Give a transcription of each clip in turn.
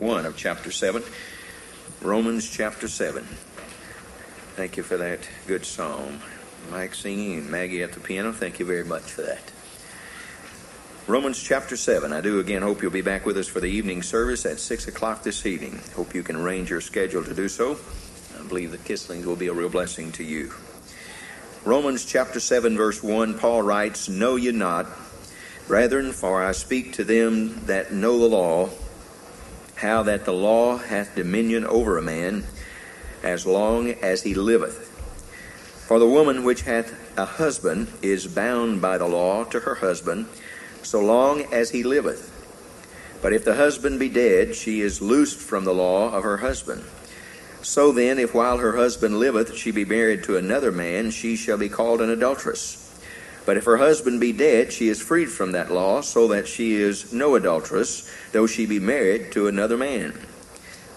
1 of chapter 7. Romans chapter 7. Thank you for that good psalm. Mike singing and Maggie at the piano, thank you very much for that. Romans chapter 7. I do again hope you'll be back with us for the evening service at 6 o'clock this evening. Hope you can arrange your schedule to do so. I believe the Kisslings will be a real blessing to you. Romans chapter 7, verse 1, Paul writes, Know ye not, brethren, for I speak to them that know the law, how that the law hath dominion over a man as long as he liveth. For the woman which hath a husband is bound by the law to her husband so long as he liveth. But if the husband be dead, she is loosed from the law of her husband. So then, if while her husband liveth she be married to another man, she shall be called an adulteress. But if her husband be dead, she is freed from that law, so that she is no adulteress, though she be married to another man.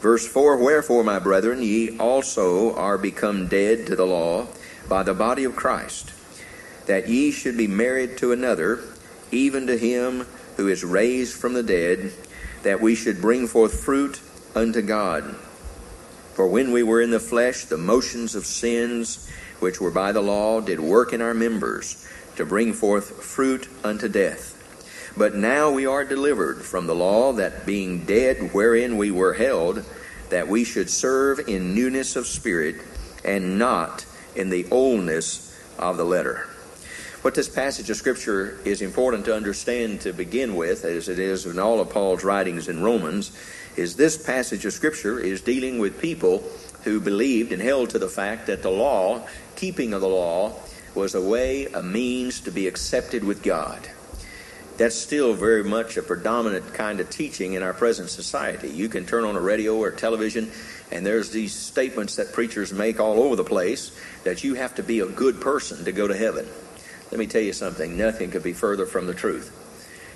Verse 4 Wherefore, my brethren, ye also are become dead to the law by the body of Christ, that ye should be married to another even to him who is raised from the dead, that we should bring forth fruit unto God. For when we were in the flesh, the motions of sins which were by the law did work in our members to bring forth fruit unto death. But now we are delivered from the law, that being dead wherein we were held, that we should serve in newness of spirit, and not in the oldness of the letter. What this passage of Scripture is important to understand to begin with, as it is in all of Paul's writings in Romans, is this passage of Scripture is dealing with people who believed and held to the fact that the law, keeping of the law, was a way, a means to be accepted with God. That's still very much a predominant kind of teaching in our present society. You can turn on a radio or television, and there's these statements that preachers make all over the place that you have to be a good person to go to heaven. Let me tell you something nothing could be further from the truth.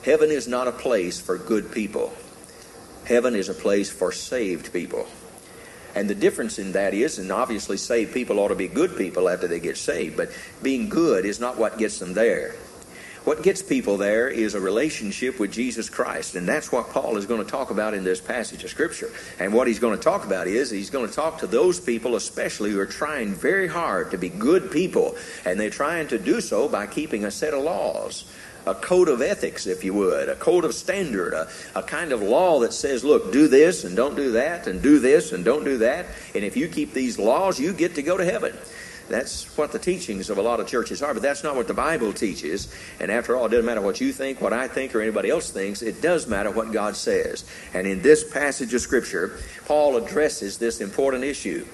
Heaven is not a place for good people, heaven is a place for saved people. And the difference in that is, and obviously saved people ought to be good people after they get saved, but being good is not what gets them there. What gets people there is a relationship with Jesus Christ. And that's what Paul is going to talk about in this passage of Scripture. And what he's going to talk about is he's going to talk to those people, especially who are trying very hard to be good people. And they're trying to do so by keeping a set of laws a code of ethics, if you would, a code of standard, a, a kind of law that says, look, do this and don't do that, and do this and don't do that. And if you keep these laws, you get to go to heaven. That's what the teachings of a lot of churches are, but that's not what the Bible teaches. And after all, it doesn't matter what you think, what I think, or anybody else thinks. It does matter what God says. And in this passage of Scripture, Paul addresses this important issue.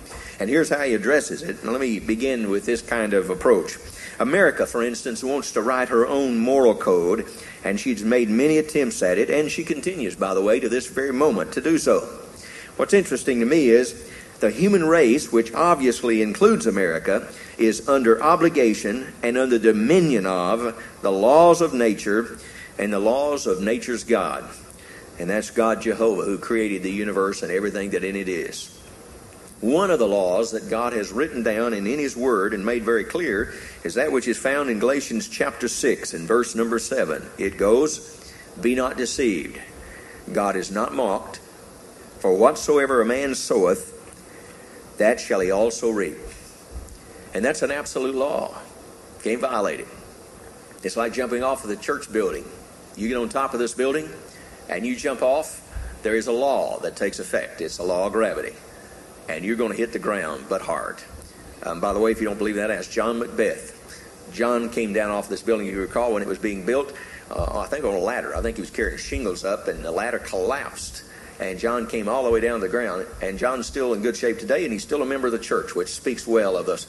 And here's how he addresses it. Now, let me begin with this kind of approach. America, for instance, wants to write her own moral code, and she's made many attempts at it, and she continues, by the way, to this very moment to do so. What's interesting to me is the human race, which obviously includes America, is under obligation and under dominion of the laws of nature and the laws of nature's God. And that's God Jehovah who created the universe and everything that in it is. One of the laws that God has written down and in His Word and made very clear is that which is found in Galatians chapter 6 and verse number 7. It goes, Be not deceived. God is not mocked. For whatsoever a man soweth, that shall he also reap. And that's an absolute law. Can't violate it. It's like jumping off of the church building. You get on top of this building and you jump off, there is a law that takes effect. It's the law of gravity. And you're going to hit the ground, but hard. Um, by the way, if you don't believe that, ask John Macbeth. John came down off this building, you recall, when it was being built, uh, I think on a ladder. I think he was carrying shingles up, and the ladder collapsed and John came all the way down to the ground. And John's still in good shape today, and he's still a member of the church, which speaks well of the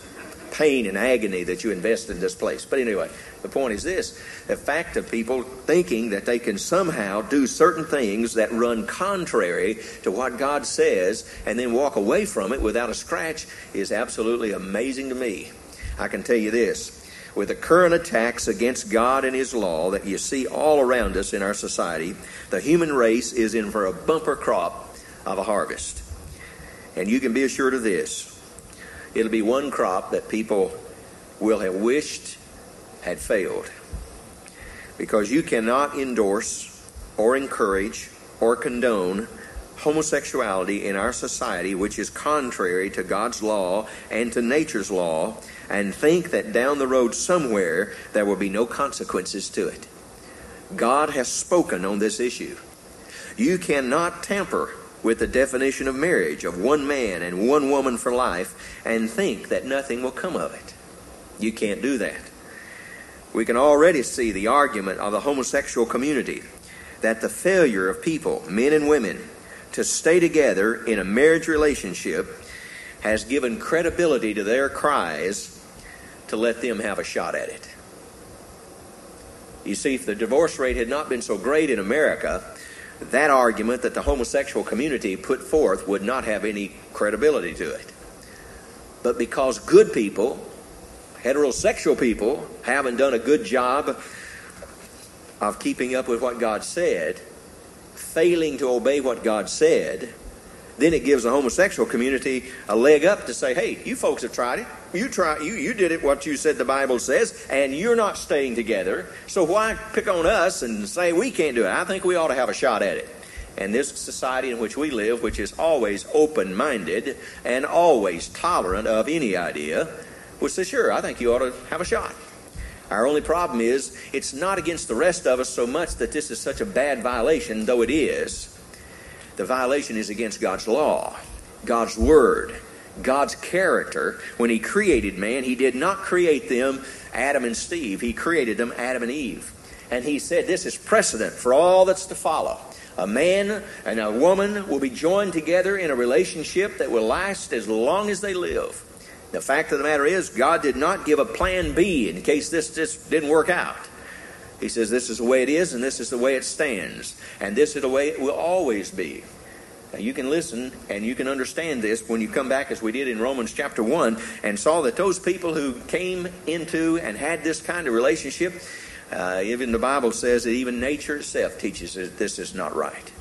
pain and agony that you invest in this place. But anyway, the point is this the fact of people thinking that they can somehow do certain things that run contrary to what God says and then walk away from it without a scratch is absolutely amazing to me. I can tell you this with the current attacks against God and His law that you see all around us in our society, the human race is in for a bumper crop of a harvest. And you can be assured of this it'll be one crop that people will have wished had failed. Because you cannot endorse or encourage or condone homosexuality in our society, which is contrary to God's law and to nature's law, and think that down the road somewhere there will be no consequences to it. God has spoken on this issue. You cannot tamper with the definition of marriage of one man and one woman for life and think that nothing will come of it. You can't do that. We can already see the argument of the homosexual community that the failure of people, men and women, to stay together in a marriage relationship has given credibility to their cries to let them have a shot at it. You see, if the divorce rate had not been so great in America, that argument that the homosexual community put forth would not have any credibility to it. But because good people, heterosexual people, haven't done a good job of keeping up with what God said, failing to obey what God said, then it gives the homosexual community a leg up to say, hey, you folks have tried it. You try you you did it what you said the Bible says, and you're not staying together. So why pick on us and say we can't do it? I think we ought to have a shot at it. And this society in which we live, which is always open minded and always tolerant of any idea, would say, sure, I think you ought to have a shot. Our only problem is it's not against the rest of us so much that this is such a bad violation, though it is. The violation is against God's law, God's word, God's character. When He created man, He did not create them Adam and Steve, He created them Adam and Eve. And He said this is precedent for all that's to follow. A man and a woman will be joined together in a relationship that will last as long as they live. The fact of the matter is, God did not give a plan B in case this just didn't work out. He says, This is the way it is, and this is the way it stands, and this is the way it will always be. Now, you can listen and you can understand this when you come back, as we did in Romans chapter 1, and saw that those people who came into and had this kind of relationship, uh, even the Bible says that even nature itself teaches that this is not right.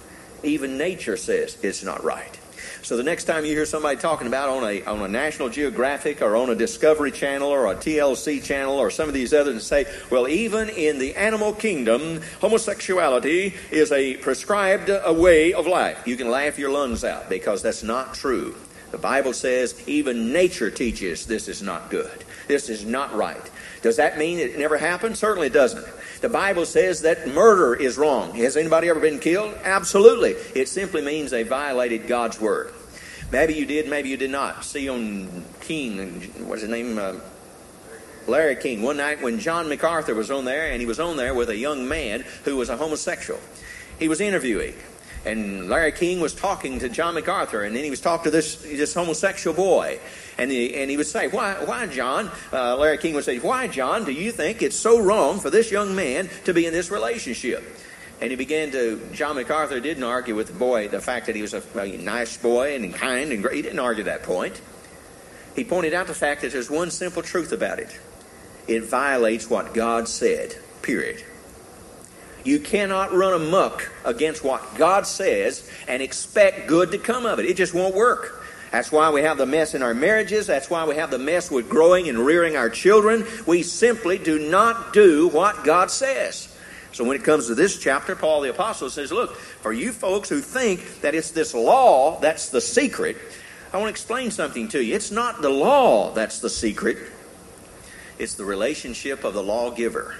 Even nature says it's not right. So the next time you hear somebody talking about on a on a National Geographic or on a Discovery Channel or a TLC channel or some of these others and say, well, even in the animal kingdom, homosexuality is a prescribed a way of life. You can laugh your lungs out because that's not true. The Bible says even nature teaches this is not good. This is not right. Does that mean it never happened? Certainly doesn't. The Bible says that murder is wrong. Has anybody ever been killed? Absolutely. It simply means they violated God's word. Maybe you did, maybe you did not. See on King, what's his name? Uh, Larry King. One night when John MacArthur was on there, and he was on there with a young man who was a homosexual. He was interviewing. And Larry King was talking to John MacArthur, and then he was talking to this, this homosexual boy. And he, and he would say, Why, why John? Uh, Larry King would say, Why, John, do you think it's so wrong for this young man to be in this relationship? And he began to, John MacArthur didn't argue with the boy the fact that he was a, a nice boy and kind and great. He didn't argue that point. He pointed out the fact that there's one simple truth about it it violates what God said, period. You cannot run amuck against what God says and expect good to come of it. It just won't work. That's why we have the mess in our marriages. That's why we have the mess with growing and rearing our children. We simply do not do what God says. So when it comes to this chapter, Paul the Apostle says, Look, for you folks who think that it's this law that's the secret, I want to explain something to you. It's not the law that's the secret, it's the relationship of the lawgiver.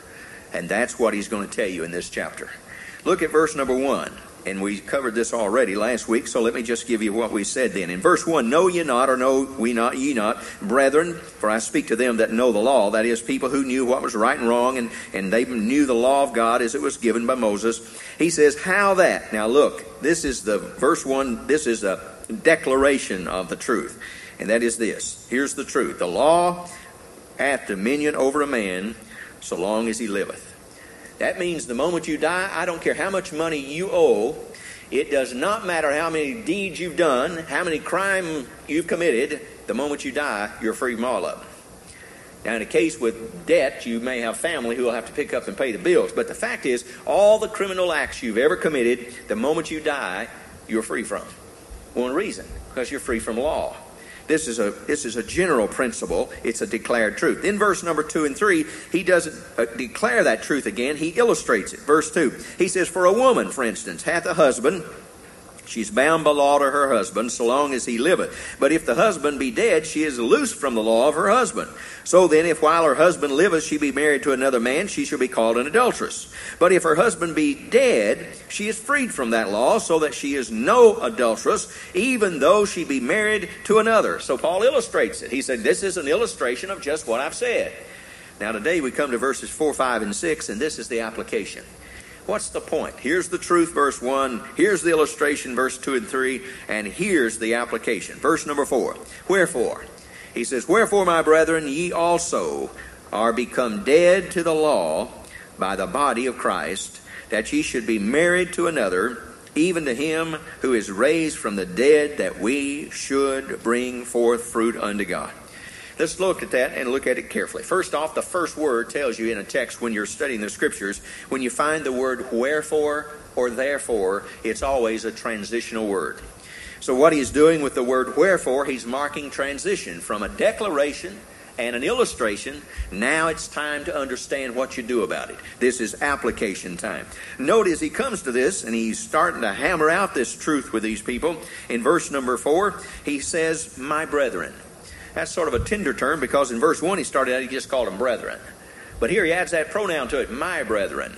And that's what he's going to tell you in this chapter. Look at verse number one and we covered this already last week, so let me just give you what we said then. In verse 1, Know ye not, or know we not, ye not, brethren, for I speak to them that know the law, that is, people who knew what was right and wrong, and, and they knew the law of God as it was given by Moses. He says, How that? Now look, this is the verse 1, this is a declaration of the truth, and that is this. Here's the truth The law hath dominion over a man so long as he liveth. That means the moment you die, I don't care how much money you owe, it does not matter how many deeds you've done, how many crime you've committed, the moment you die, you're free from all of them. Now, in a case with debt, you may have family who will have to pick up and pay the bills. But the fact is, all the criminal acts you've ever committed, the moment you die, you're free from. One reason, because you're free from law. This is a this is a general principle. It's a declared truth. In verse number two and three, he doesn't uh, declare that truth again. He illustrates it. Verse two, he says, "For a woman, for instance, hath a husband, She's bound by law to her husband so long as he liveth. But if the husband be dead, she is loosed from the law of her husband. So then, if while her husband liveth she be married to another man, she shall be called an adulteress. But if her husband be dead, she is freed from that law, so that she is no adulteress, even though she be married to another. So Paul illustrates it. He said, This is an illustration of just what I've said. Now, today we come to verses 4, 5, and 6, and this is the application. What's the point? Here's the truth, verse 1. Here's the illustration, verse 2 and 3. And here's the application. Verse number 4. Wherefore? He says, Wherefore, my brethren, ye also are become dead to the law by the body of Christ, that ye should be married to another, even to him who is raised from the dead, that we should bring forth fruit unto God. Let's look at that and look at it carefully. First off, the first word tells you in a text when you're studying the scriptures, when you find the word wherefore or therefore, it's always a transitional word. So, what he's doing with the word wherefore, he's marking transition from a declaration and an illustration. Now it's time to understand what you do about it. This is application time. Note as he comes to this and he's starting to hammer out this truth with these people, in verse number four, he says, My brethren. That's sort of a tender term because in verse 1 he started out, he just called them brethren. But here he adds that pronoun to it, my brethren.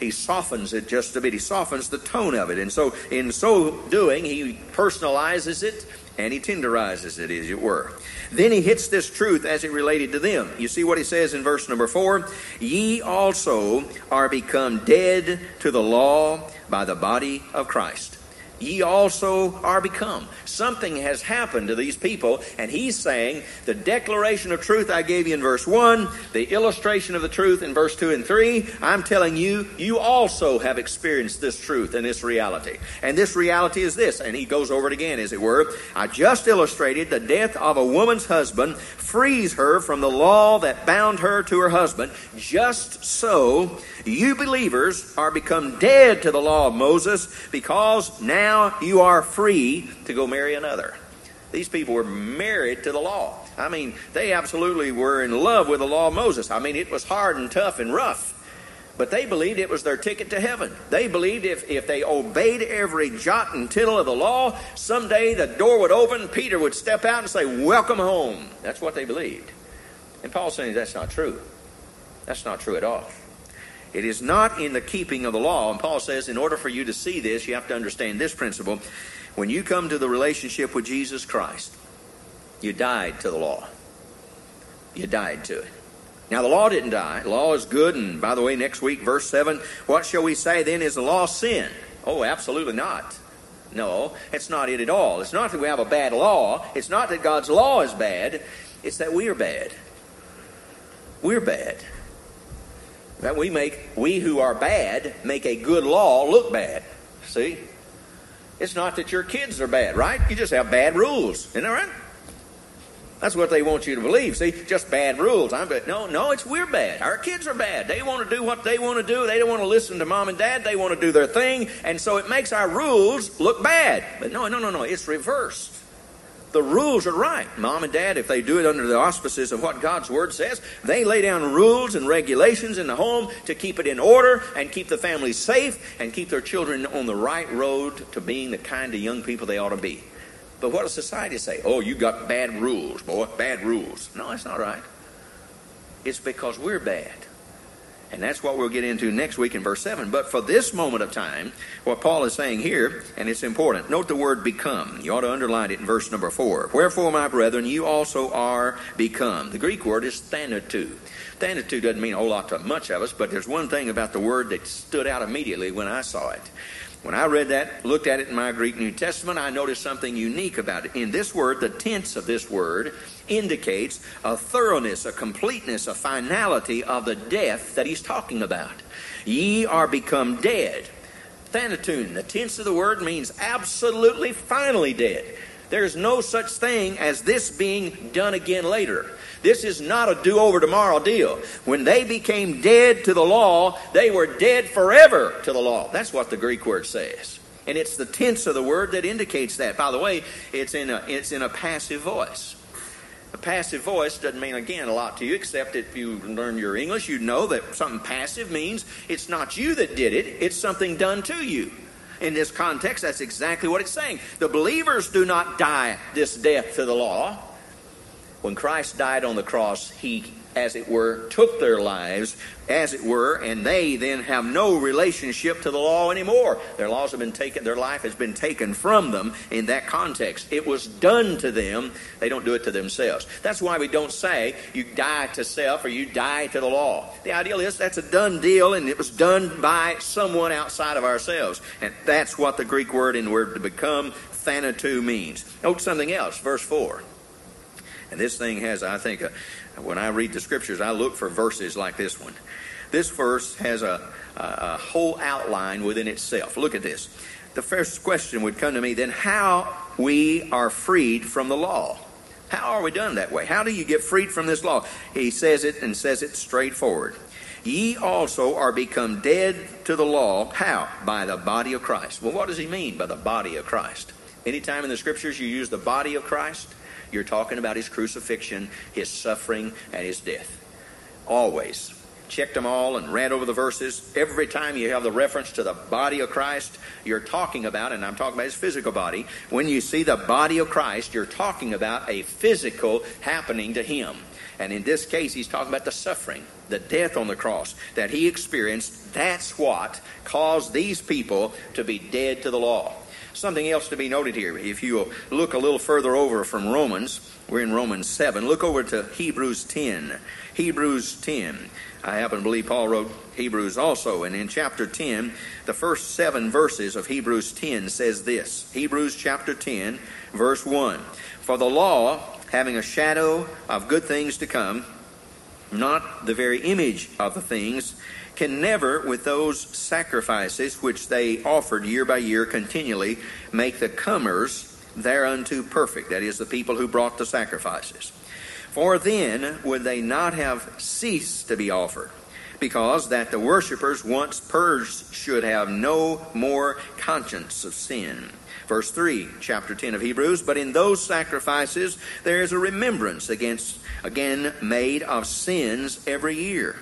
He softens it just a bit. He softens the tone of it. And so, in so doing, he personalizes it and he tenderizes it, as it were. Then he hits this truth as it related to them. You see what he says in verse number four? Ye also are become dead to the law by the body of Christ ye also are become. Something has happened to these people, and he's saying the declaration of truth I gave you in verse 1, the illustration of the truth in verse 2 and 3, I'm telling you, you also have experienced this truth and this reality. And this reality is this, and he goes over it again, as it were. I just illustrated the death of a woman's husband frees her from the law that bound her to her husband. Just so, you believers are become dead to the law of Moses because now you are free to go marry another. These people were married to the law. I mean, they absolutely were in love with the law of Moses. I mean, it was hard and tough and rough. But they believed it was their ticket to heaven. They believed if, if they obeyed every jot and tittle of the law, someday the door would open, Peter would step out and say, Welcome home. That's what they believed. And Paul's saying that's not true. That's not true at all. It is not in the keeping of the law. And Paul says, in order for you to see this, you have to understand this principle. When you come to the relationship with Jesus Christ, you died to the law. You died to it. Now, the law didn't die. The law is good. And by the way, next week, verse 7, what shall we say then? Is the law sin? Oh, absolutely not. No, it's not it at all. It's not that we have a bad law. It's not that God's law is bad. It's that we are bad. We're bad. That we make, we who are bad, make a good law look bad. See? It's not that your kids are bad, right? You just have bad rules. Isn't that right? That's what they want you to believe. See, just bad rules. I'm bad. No, no, it's we're bad. Our kids are bad. They want to do what they want to do. They don't want to listen to mom and dad. They want to do their thing. And so it makes our rules look bad. But no, no, no, no. It's reversed. The rules are right. Mom and dad, if they do it under the auspices of what God's Word says, they lay down rules and regulations in the home to keep it in order and keep the family safe and keep their children on the right road to being the kind of young people they ought to be. But what does society say? Oh, you got bad rules, boy, bad rules. No, that's not right. It's because we're bad. And that's what we'll get into next week in verse 7. But for this moment of time, what Paul is saying here, and it's important, note the word become. You ought to underline it in verse number 4. Wherefore, my brethren, you also are become. The Greek word is thanatu. Thanatu doesn't mean a whole lot to much of us, but there's one thing about the word that stood out immediately when I saw it. When I read that, looked at it in my Greek New Testament, I noticed something unique about it. In this word, the tense of this word indicates a thoroughness, a completeness, a finality of the death that he's talking about. Ye are become dead. Thanatun, the tense of the word means absolutely finally dead. There's no such thing as this being done again later. This is not a do over tomorrow deal. When they became dead to the law, they were dead forever to the law. That's what the Greek word says. And it's the tense of the word that indicates that. By the way, it's in a, it's in a passive voice. A passive voice doesn't mean, again, a lot to you, except if you learn your English, you know that something passive means it's not you that did it, it's something done to you. in this context, that's exactly what it's saying. The believers do not die this death to the law. When Christ died on the cross, he as it were, took their lives, as it were, and they then have no relationship to the law anymore. Their laws have been taken, their life has been taken from them in that context. It was done to them. They don't do it to themselves. That's why we don't say you die to self or you die to the law. The ideal is that's a done deal and it was done by someone outside of ourselves. And that's what the Greek word in word to become, thanatou, means. Note something else, verse 4. And this thing has, I think, a, when I read the scriptures, I look for verses like this one. This verse has a, a, a whole outline within itself. Look at this. The first question would come to me then how we are freed from the law. How are we done that way? How do you get freed from this law? He says it and says it straightforward. Ye also are become dead to the law. How? By the body of Christ. Well, what does he mean by the body of Christ? Anytime in the scriptures you use the body of Christ, you're talking about his crucifixion, his suffering, and his death. Always. Checked them all and read over the verses. Every time you have the reference to the body of Christ, you're talking about, and I'm talking about his physical body. When you see the body of Christ, you're talking about a physical happening to him. And in this case, he's talking about the suffering, the death on the cross that he experienced. That's what caused these people to be dead to the law. Something else to be noted here. If you look a little further over from Romans, we're in Romans 7. Look over to Hebrews 10. Hebrews 10. I happen to believe Paul wrote Hebrews also. And in chapter 10, the first seven verses of Hebrews 10 says this Hebrews chapter 10, verse 1. For the law, having a shadow of good things to come, not the very image of the things, can never, with those sacrifices which they offered year by year continually, make the comers thereunto perfect. That is, the people who brought the sacrifices. For then would they not have ceased to be offered, because that the worshippers once purged should have no more conscience of sin. Verse 3, chapter 10 of Hebrews, but in those sacrifices there is a remembrance against again made of sins every year.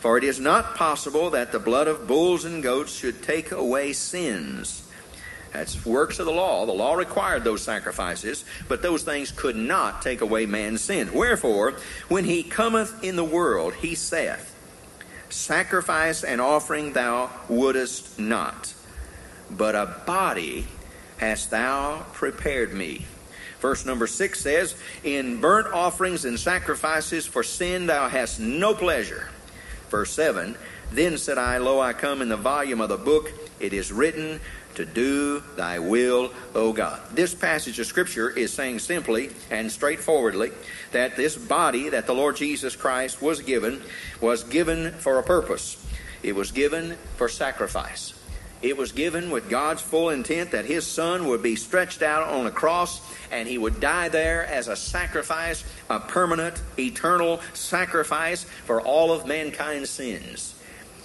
For it is not possible that the blood of bulls and goats should take away sins. That's works of the law. The law required those sacrifices, but those things could not take away man's sin. Wherefore, when he cometh in the world, he saith, Sacrifice and offering thou wouldest not, but a body hast thou prepared me. Verse number six says, In burnt offerings and sacrifices for sin thou hast no pleasure. Verse 7 Then said I, Lo, I come in the volume of the book, it is written, to do thy will, O God. This passage of Scripture is saying simply and straightforwardly that this body that the Lord Jesus Christ was given was given for a purpose. It was given for sacrifice. It was given with God's full intent that His Son would be stretched out on a cross and He would die there as a sacrifice, a permanent, eternal sacrifice for all of mankind's sins.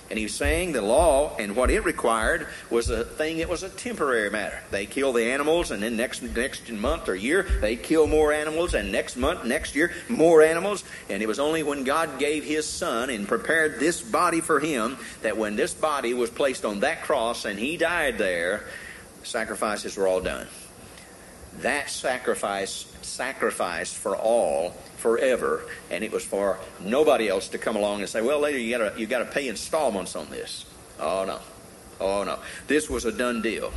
And he's saying the law and what it required was a thing that was a temporary matter. They kill the animals, and then next next month or year they kill more animals, and next month, next year, more animals. And it was only when God gave His Son and prepared this body for Him that when this body was placed on that cross and He died there, sacrifices were all done. That sacrifice sacrifice for all forever, and it was for nobody else to come along and say, "Well, later you got to you got to pay installments on this." Oh no, oh no, this was a done deal.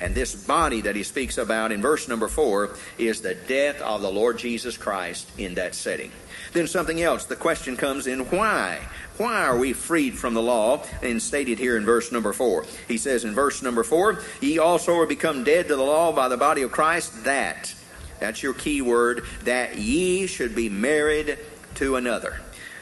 And this body that he speaks about in verse number four is the death of the Lord Jesus Christ in that setting. Then something else. The question comes in why? Why are we freed from the law? And stated here in verse number four. He says in verse number four, Ye also are become dead to the law by the body of Christ, that that's your key word. That ye should be married to another.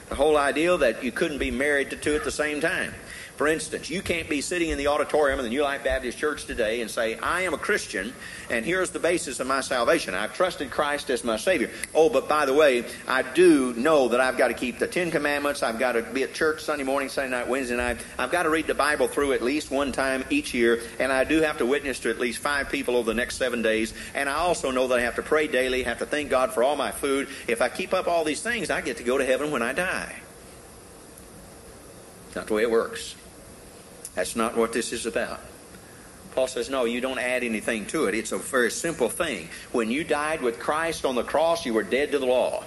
The whole idea that you couldn't be married to two at the same time. For instance, you can't be sitting in the auditorium of the New Life Baptist Church today and say, I am a Christian, and here's the basis of my salvation. I've trusted Christ as my Savior. Oh, but by the way, I do know that I've got to keep the Ten Commandments. I've got to be at church Sunday morning, Sunday night, Wednesday night. I've got to read the Bible through at least one time each year, and I do have to witness to at least five people over the next seven days. And I also know that I have to pray daily, have to thank God for all my food. If I keep up all these things, I get to go to heaven when I die. Not the way it works. That's not what this is about. Paul says, no, you don't add anything to it. It's a very simple thing. When you died with Christ on the cross, you were dead to the law.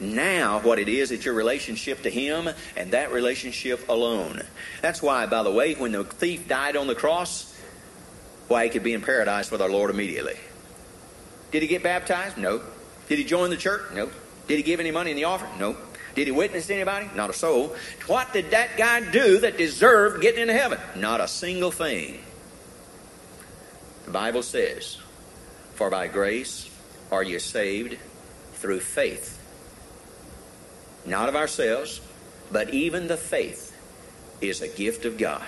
Now, what it is, it's your relationship to Him and that relationship alone. That's why, by the way, when the thief died on the cross, why he could be in paradise with our Lord immediately. Did he get baptized? No. Did he join the church? No. Did he give any money in the offering? No. Did he witness anybody? Not a soul. What did that guy do that deserved getting into heaven? Not a single thing. The Bible says, For by grace are you saved through faith not of ourselves, but even the faith is a gift of God,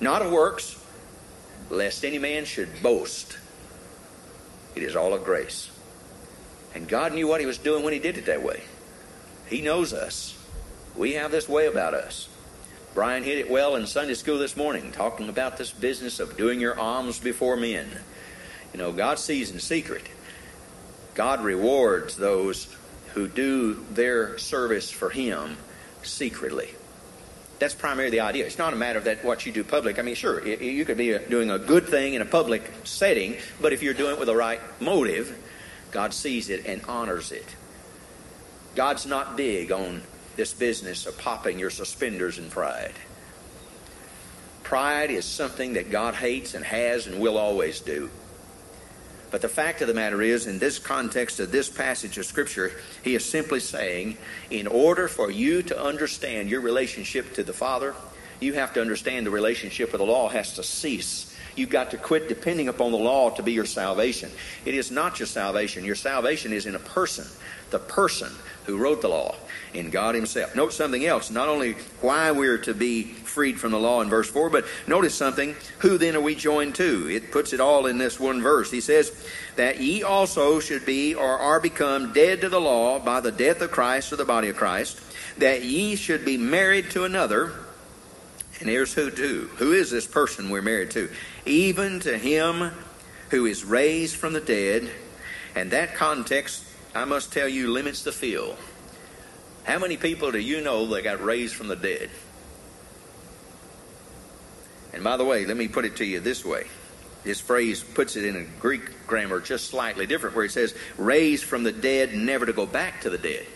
not of works, lest any man should boast. It is all of grace. And God knew what He was doing when He did it that way. He knows us. We have this way about us. Brian hit it well in Sunday school this morning, talking about this business of doing your alms before men. You know, God sees in secret. God rewards those who do their service for Him secretly. That's primarily the idea. It's not a matter of that what you do public. I mean, sure, you could be uh, doing a good thing in a public setting, but if you're doing it with the right motive, God sees it and honors it. God's not big on this business of popping your suspenders in pride. Pride is something that God hates and has and will always do. But the fact of the matter is, in this context of this passage of Scripture, he is simply saying, in order for you to understand your relationship to the Father, you have to understand the relationship with the law has to cease. You've got to quit depending upon the law to be your salvation. It is not your salvation. Your salvation is in a person, the person who wrote the law in God Himself. Note something else. Not only why we're to be freed from the law in verse 4, but notice something. Who then are we joined to? It puts it all in this one verse. He says, That ye also should be or are become dead to the law by the death of Christ or the body of Christ, that ye should be married to another. And here's who to. Who is this person we're married to? Even to him who is raised from the dead. And that context, I must tell you, limits the field. How many people do you know that got raised from the dead? And by the way, let me put it to you this way. This phrase puts it in a Greek grammar just slightly different, where it says, raised from the dead, never to go back to the dead.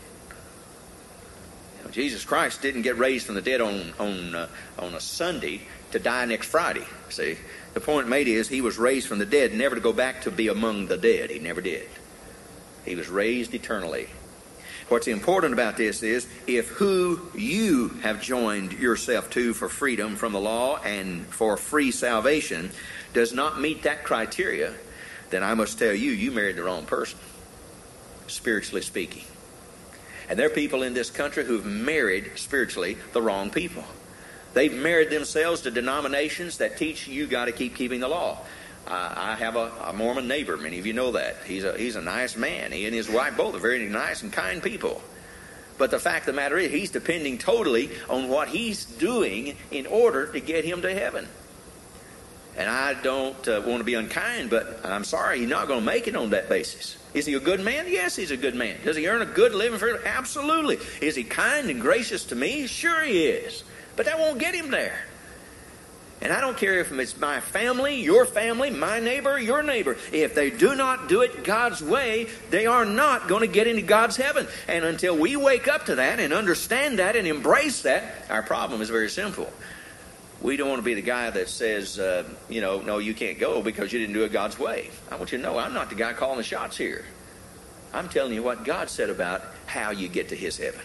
Jesus Christ didn't get raised from the dead on, on, uh, on a Sunday to die next Friday. See? The point made is he was raised from the dead, never to go back to be among the dead. He never did. He was raised eternally. What's important about this is if who you have joined yourself to for freedom from the law and for free salvation does not meet that criteria, then I must tell you, you married the wrong person, spiritually speaking. And there are people in this country who've married spiritually the wrong people. They've married themselves to denominations that teach you got to keep keeping the law. I, have a, a, Mormon neighbor. Many of you know that. He's a, he's a nice man. He and his wife both are very nice and kind people. But the fact of the matter is, he's depending totally on what he's doing in order to get him to heaven. And I don't uh, want to be unkind, but I'm sorry, he's not going to make it on that basis. Is he a good man? Yes, he's a good man. Does he earn a good living for it? Absolutely. Is he kind and gracious to me? Sure he is. But that won't get him there. And I don't care if it's my family, your family, my neighbor, your neighbor. If they do not do it God's way, they are not going to get into God's heaven. And until we wake up to that and understand that and embrace that, our problem is very simple. We don't want to be the guy that says, uh, you know, no, you can't go because you didn't do it God's way. I want you to know I'm not the guy calling the shots here. I'm telling you what God said about how you get to His heaven.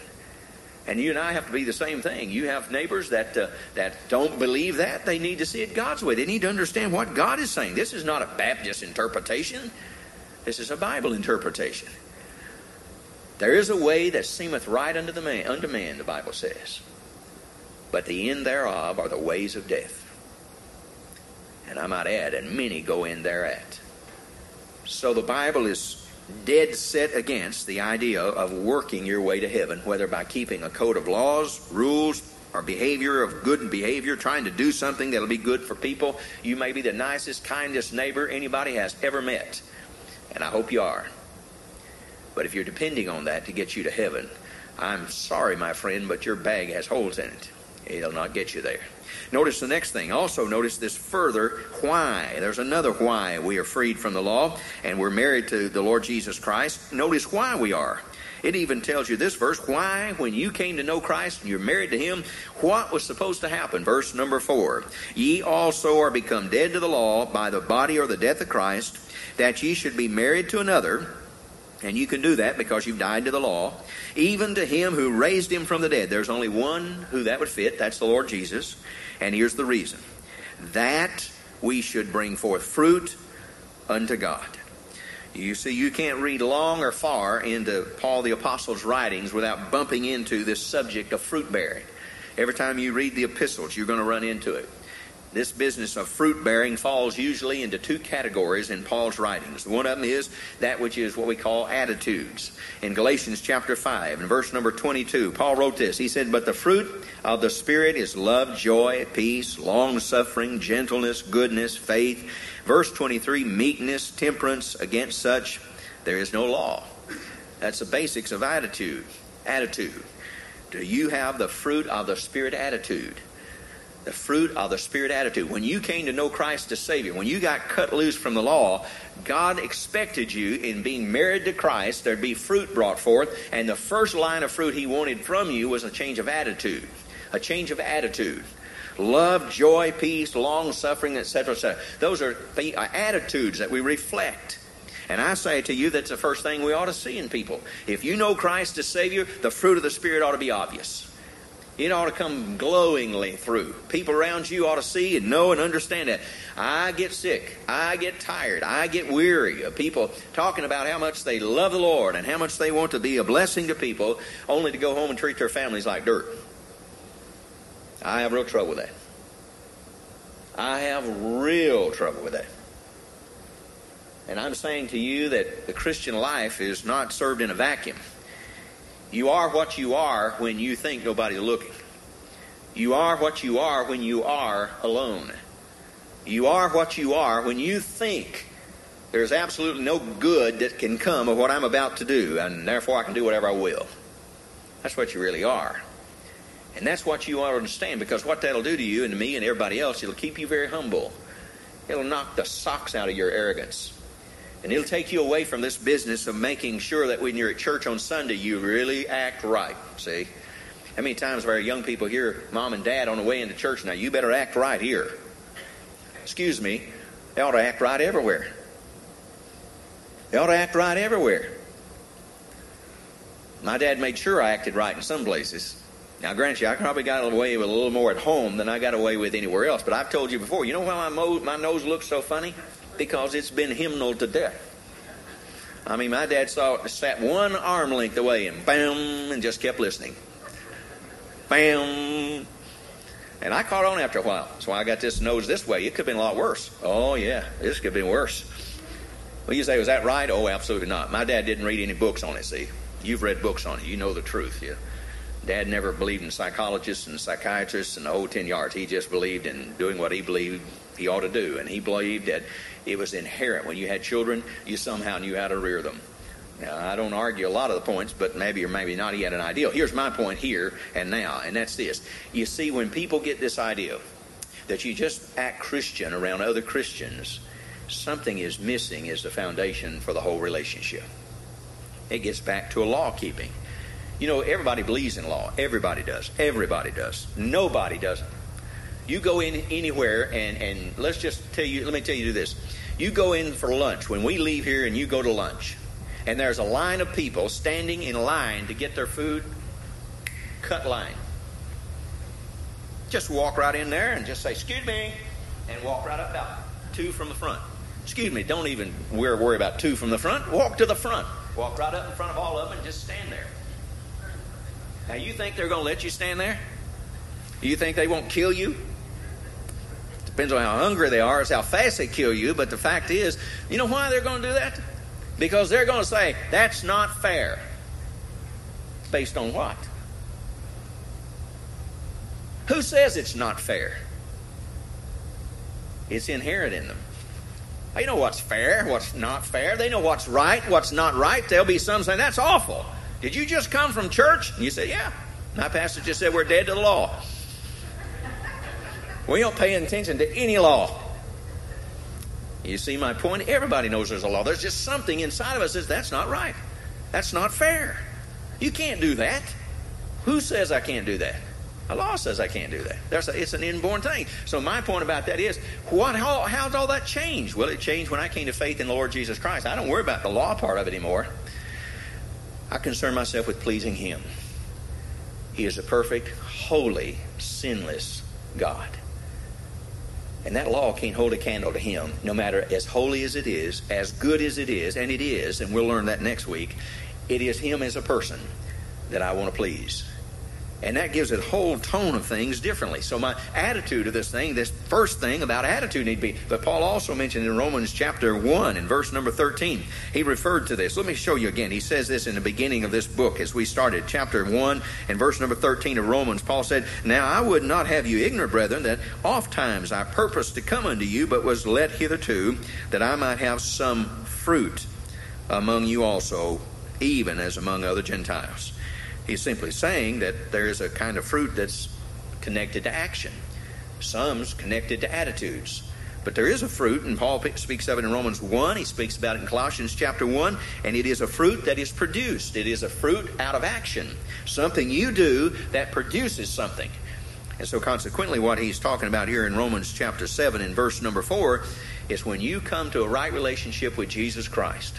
And you and I have to be the same thing. You have neighbors that uh, that don't believe that. They need to see it God's way. They need to understand what God is saying. This is not a Baptist interpretation. This is a Bible interpretation. There is a way that seemeth right unto the man, unto man, the Bible says. But the end thereof are the ways of death. And I might add, and many go in thereat. So the Bible is dead set against the idea of working your way to heaven, whether by keeping a code of laws, rules, or behavior of good behavior, trying to do something that'll be good for people. You may be the nicest, kindest neighbor anybody has ever met. And I hope you are. But if you're depending on that to get you to heaven, I'm sorry, my friend, but your bag has holes in it. It'll not get you there. Notice the next thing. Also, notice this further why. There's another why we are freed from the law and we're married to the Lord Jesus Christ. Notice why we are. It even tells you this verse why, when you came to know Christ and you're married to Him, what was supposed to happen? Verse number four Ye also are become dead to the law by the body or the death of Christ, that ye should be married to another. And you can do that because you've died to the law, even to him who raised him from the dead. There's only one who that would fit. That's the Lord Jesus. And here's the reason that we should bring forth fruit unto God. You see, you can't read long or far into Paul the Apostle's writings without bumping into this subject of fruit bearing. Every time you read the epistles, you're going to run into it. This business of fruit bearing falls usually into two categories in Paul's writings. One of them is that which is what we call attitudes. In Galatians chapter 5 and verse number 22, Paul wrote this. He said, But the fruit of the Spirit is love, joy, peace, long suffering, gentleness, goodness, faith. Verse 23, meekness, temperance. Against such there is no law. That's the basics of attitude. Attitude. Do you have the fruit of the Spirit attitude? The fruit of the Spirit attitude. When you came to know Christ as Savior, when you got cut loose from the law, God expected you in being married to Christ, there'd be fruit brought forth, and the first line of fruit He wanted from you was a change of attitude. A change of attitude. Love, joy, peace, long suffering, etc., etc. Those are the uh, attitudes that we reflect. And I say to you, that's the first thing we ought to see in people. If you know Christ as Savior, the fruit of the Spirit ought to be obvious. It ought to come glowingly through. People around you ought to see and know and understand that. I get sick. I get tired. I get weary of people talking about how much they love the Lord and how much they want to be a blessing to people, only to go home and treat their families like dirt. I have real trouble with that. I have real trouble with that. And I'm saying to you that the Christian life is not served in a vacuum. You are what you are when you think nobody's looking. You are what you are when you are alone. You are what you are when you think there's absolutely no good that can come of what I'm about to do, and therefore I can do whatever I will. That's what you really are. And that's what you ought to understand because what that'll do to you and to me and everybody else, it'll keep you very humble. It'll knock the socks out of your arrogance. And it'll take you away from this business of making sure that when you're at church on Sunday, you really act right. See? How many times have our young people hear mom and dad on the way into church now, you better act right here? Excuse me, they ought to act right everywhere. They ought to act right everywhere. My dad made sure I acted right in some places. Now, grant you, I probably got away with a little more at home than I got away with anywhere else. But I've told you before, you know why my, mo- my nose looks so funny? Because it's been hymnal to death. I mean, my dad saw sat one arm length away and bam, and just kept listening. Bam. And I caught on after a while. That's why I got this nose this way. It could have been a lot worse. Oh, yeah, this could have been worse. Well, you say, was that right? Oh, absolutely not. My dad didn't read any books on it, see. You've read books on it. You know the truth. Yeah. Dad never believed in psychologists and psychiatrists and the whole 10 yards. He just believed in doing what he believed he ought to do. And he believed that it was inherent. When you had children, you somehow knew how to rear them. Now, I don't argue a lot of the points, but maybe or maybe not, he had an ideal. Here's my point here and now, and that's this. You see, when people get this idea that you just act Christian around other Christians, something is missing as the foundation for the whole relationship. It gets back to a law keeping. You know, everybody believes in law. Everybody does. Everybody does. Nobody doesn't. You go in anywhere, and, and let's just tell you, let me tell you this. You go in for lunch. When we leave here and you go to lunch, and there's a line of people standing in line to get their food, cut line. Just walk right in there and just say, Excuse me, and walk right up about two from the front. Excuse me, don't even we're worry about two from the front. Walk to the front. Walk right up in front of all of them and just stand there. Now, you think they're going to let you stand there? You think they won't kill you? Depends on how hungry they are, is how fast they kill you. But the fact is, you know why they're going to do that? Because they're going to say, that's not fair. Based on what? Who says it's not fair? It's inherent in them. They know what's fair, what's not fair. They know what's right, what's not right. There'll be some saying, that's awful. Did you just come from church? And you say, yeah. My pastor just said we're dead to the law. We don't pay attention to any law. You see my point? Everybody knows there's a law. There's just something inside of us that says that's not right. That's not fair. You can't do that. Who says I can't do that? A law says I can't do that. A, it's an inborn thing. So my point about that is, what? How, how's all that changed? Well, it changed when I came to faith in the Lord Jesus Christ. I don't worry about the law part of it anymore. I concern myself with pleasing Him. He is a perfect, holy, sinless God. And that law can't hold a candle to him, no matter as holy as it is, as good as it is, and it is, and we'll learn that next week. It is him as a person that I want to please. And that gives a whole tone of things differently. So my attitude of this thing, this first thing about attitude need to be, but Paul also mentioned in Romans chapter 1 and verse number 13, he referred to this. Let me show you again. He says this in the beginning of this book as we started. Chapter 1 and verse number 13 of Romans, Paul said, Now I would not have you ignorant, brethren, that oft times I purposed to come unto you, but was led hitherto, that I might have some fruit among you also, even as among other Gentiles. He's simply saying that there is a kind of fruit that's connected to action. Some's connected to attitudes. But there is a fruit, and Paul speaks of it in Romans 1. He speaks about it in Colossians chapter 1. And it is a fruit that is produced. It is a fruit out of action. Something you do that produces something. And so, consequently, what he's talking about here in Romans chapter 7 in verse number 4 is when you come to a right relationship with Jesus Christ.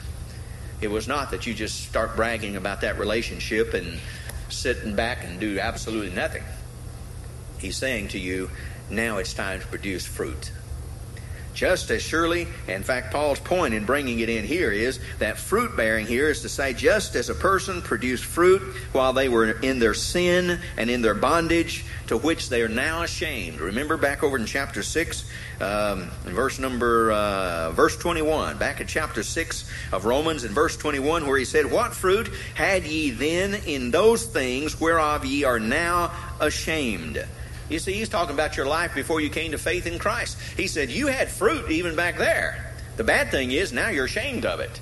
It was not that you just start bragging about that relationship and sitting back and do absolutely nothing. He's saying to you, now it's time to produce fruit. Just as surely, in fact, Paul's point in bringing it in here is that fruit bearing here is to say, just as a person produced fruit while they were in their sin and in their bondage, to which they are now ashamed. Remember back over in chapter 6, um, verse number, uh, verse 21, back in chapter 6 of Romans, in verse 21, where he said, What fruit had ye then in those things whereof ye are now ashamed? You see, he's talking about your life before you came to faith in Christ. He said, You had fruit even back there. The bad thing is now you're ashamed of it.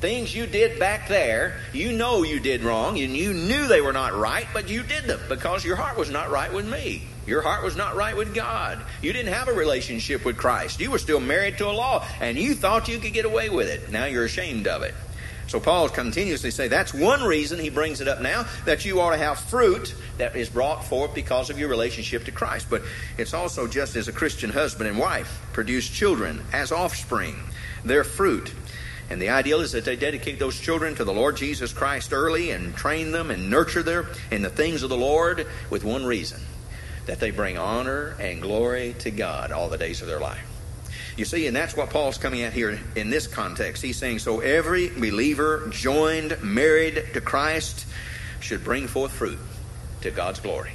Things you did back there, you know you did wrong, and you knew they were not right, but you did them because your heart was not right with me. Your heart was not right with God. You didn't have a relationship with Christ. You were still married to a law, and you thought you could get away with it. Now you're ashamed of it. So Paul continuously say that's one reason he brings it up now that you ought to have fruit that is brought forth because of your relationship to Christ. But it's also just as a Christian husband and wife produce children as offspring, their fruit. And the ideal is that they dedicate those children to the Lord Jesus Christ early and train them and nurture them in the things of the Lord with one reason that they bring honor and glory to God all the days of their life. You see, and that's what Paul's coming at here in this context. He's saying, so every believer joined, married to Christ, should bring forth fruit to God's glory.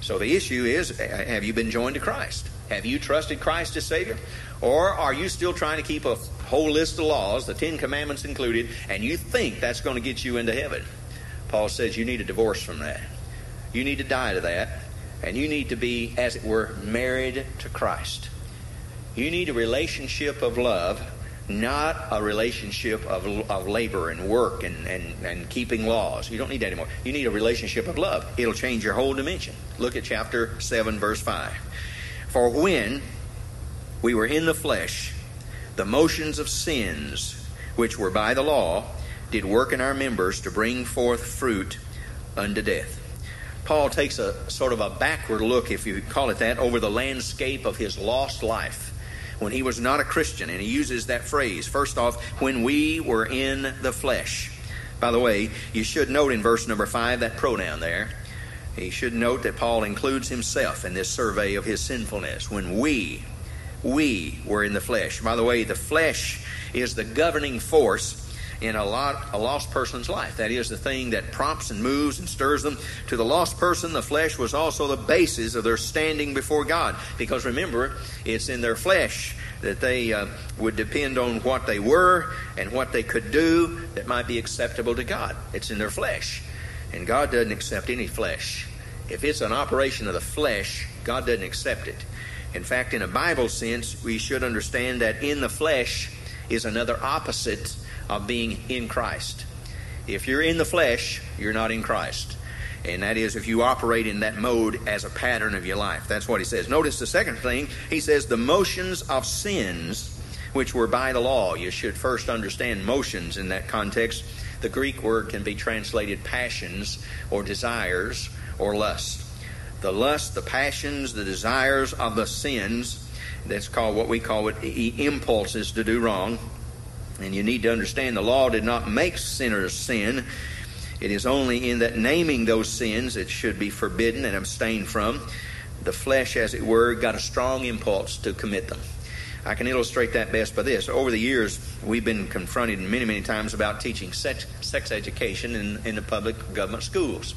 So the issue is have you been joined to Christ? Have you trusted Christ as Savior? Or are you still trying to keep a whole list of laws, the Ten Commandments included, and you think that's going to get you into heaven? Paul says you need a divorce from that. You need to die to that, and you need to be, as it were, married to Christ. You need a relationship of love, not a relationship of, of labor and work and, and, and keeping laws. You don't need that anymore. You need a relationship of love. It'll change your whole dimension. Look at chapter 7, verse 5. For when we were in the flesh, the motions of sins, which were by the law, did work in our members to bring forth fruit unto death. Paul takes a sort of a backward look, if you call it that, over the landscape of his lost life when he was not a Christian. And he uses that phrase, first off, when we were in the flesh. By the way, you should note in verse number 5 that pronoun there. He should note that Paul includes himself in this survey of his sinfulness. When we, we were in the flesh. By the way, the flesh is the governing force in a, lot, a lost person's life. That is the thing that prompts and moves and stirs them. To the lost person, the flesh was also the basis of their standing before God. Because remember, it's in their flesh that they uh, would depend on what they were and what they could do that might be acceptable to God. It's in their flesh. And God doesn't accept any flesh. If it's an operation of the flesh, God doesn't accept it. In fact, in a Bible sense, we should understand that in the flesh is another opposite of being in Christ. If you're in the flesh, you're not in Christ. And that is if you operate in that mode as a pattern of your life. That's what he says. Notice the second thing. He says, the motions of sins which were by the law. You should first understand motions in that context. The Greek word can be translated passions or desires or lust. The lust, the passions, the desires of the sins, that's called what we call it impulses to do wrong. And you need to understand the law did not make sinners sin. It is only in that naming those sins it should be forbidden and abstained from. The flesh, as it were, got a strong impulse to commit them. I can illustrate that best by this. Over the years, we've been confronted many, many times about teaching sex, sex education in, in the public government schools.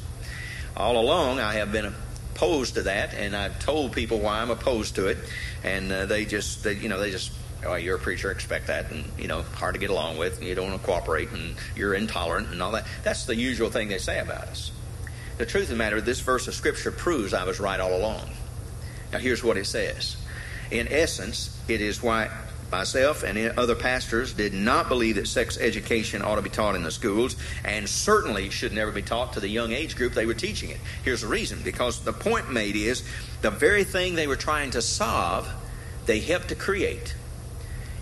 All along, I have been opposed to that, and I've told people why I'm opposed to it, and uh, they just, they, you know, they just, oh, you're a preacher, expect that, and you know, hard to get along with, and you don't want to cooperate, and you're intolerant, and all that. That's the usual thing they say about us. The truth of the matter, this verse of Scripture proves I was right all along. Now, here's what it says. In essence, it is why myself and other pastors did not believe that sex education ought to be taught in the schools and certainly should never be taught to the young age group they were teaching it. Here's the reason because the point made is the very thing they were trying to solve, they helped to create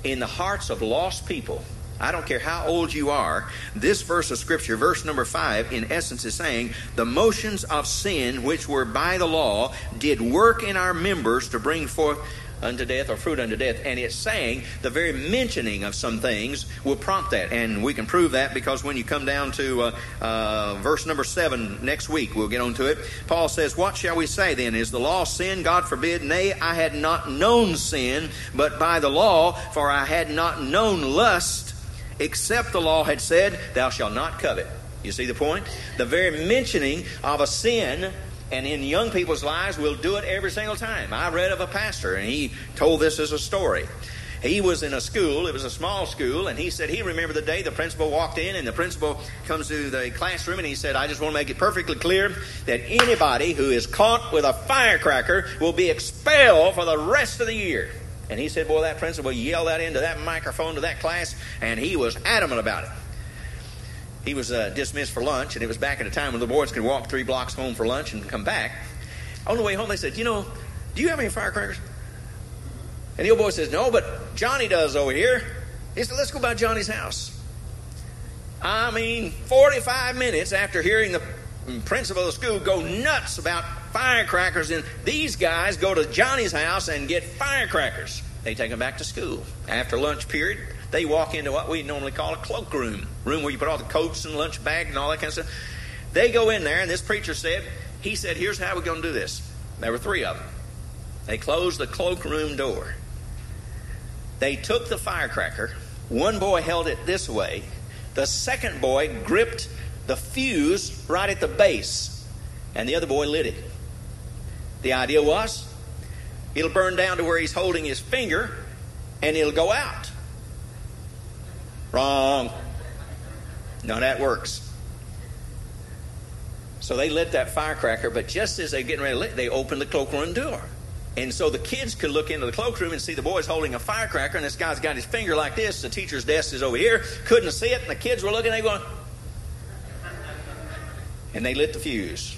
in the hearts of lost people. I don't care how old you are, this verse of Scripture, verse number 5, in essence is saying, The motions of sin which were by the law did work in our members to bring forth unto death or fruit unto death. And it's saying the very mentioning of some things will prompt that. And we can prove that because when you come down to uh, uh, verse number 7 next week, we'll get on to it. Paul says, What shall we say then? Is the law sin? God forbid. Nay, I had not known sin, but by the law, for I had not known lust, except the law had said, Thou shalt not covet. You see the point? The very mentioning of a sin and in young people's lives, we'll do it every single time. I read of a pastor, and he told this as a story. He was in a school, it was a small school, and he said he remembered the day the principal walked in, and the principal comes to the classroom, and he said, I just want to make it perfectly clear that anybody who is caught with a firecracker will be expelled for the rest of the year. And he said, Boy, that principal yelled that into that microphone to that class, and he was adamant about it he was uh, dismissed for lunch, and it was back at a time when the boys could walk three blocks home for lunch and come back. On the way home, they said, You know, do you have any firecrackers? And the old boy says, No, but Johnny does over here. He said, Let's go by Johnny's house. I mean, 45 minutes after hearing the principal of the school go nuts about firecrackers, and these guys go to Johnny's house and get firecrackers. They take them back to school. After lunch period, they walk into what we normally call a cloakroom, room where you put all the coats and lunch bag and all that kind of stuff. They go in there, and this preacher said, he said, here's how we're going to do this. There were three of them. They closed the cloakroom door. They took the firecracker. One boy held it this way. The second boy gripped the fuse right at the base, and the other boy lit it. The idea was it'll burn down to where he's holding his finger, and it'll go out. Wrong. None of that works. So they lit that firecracker, but just as they're getting ready to lit, they opened the cloakroom door. And so the kids could look into the cloakroom and see the boys holding a firecracker, and this guy's got his finger like this. The teacher's desk is over here. Couldn't see it, and the kids were looking, they going, and they lit the fuse.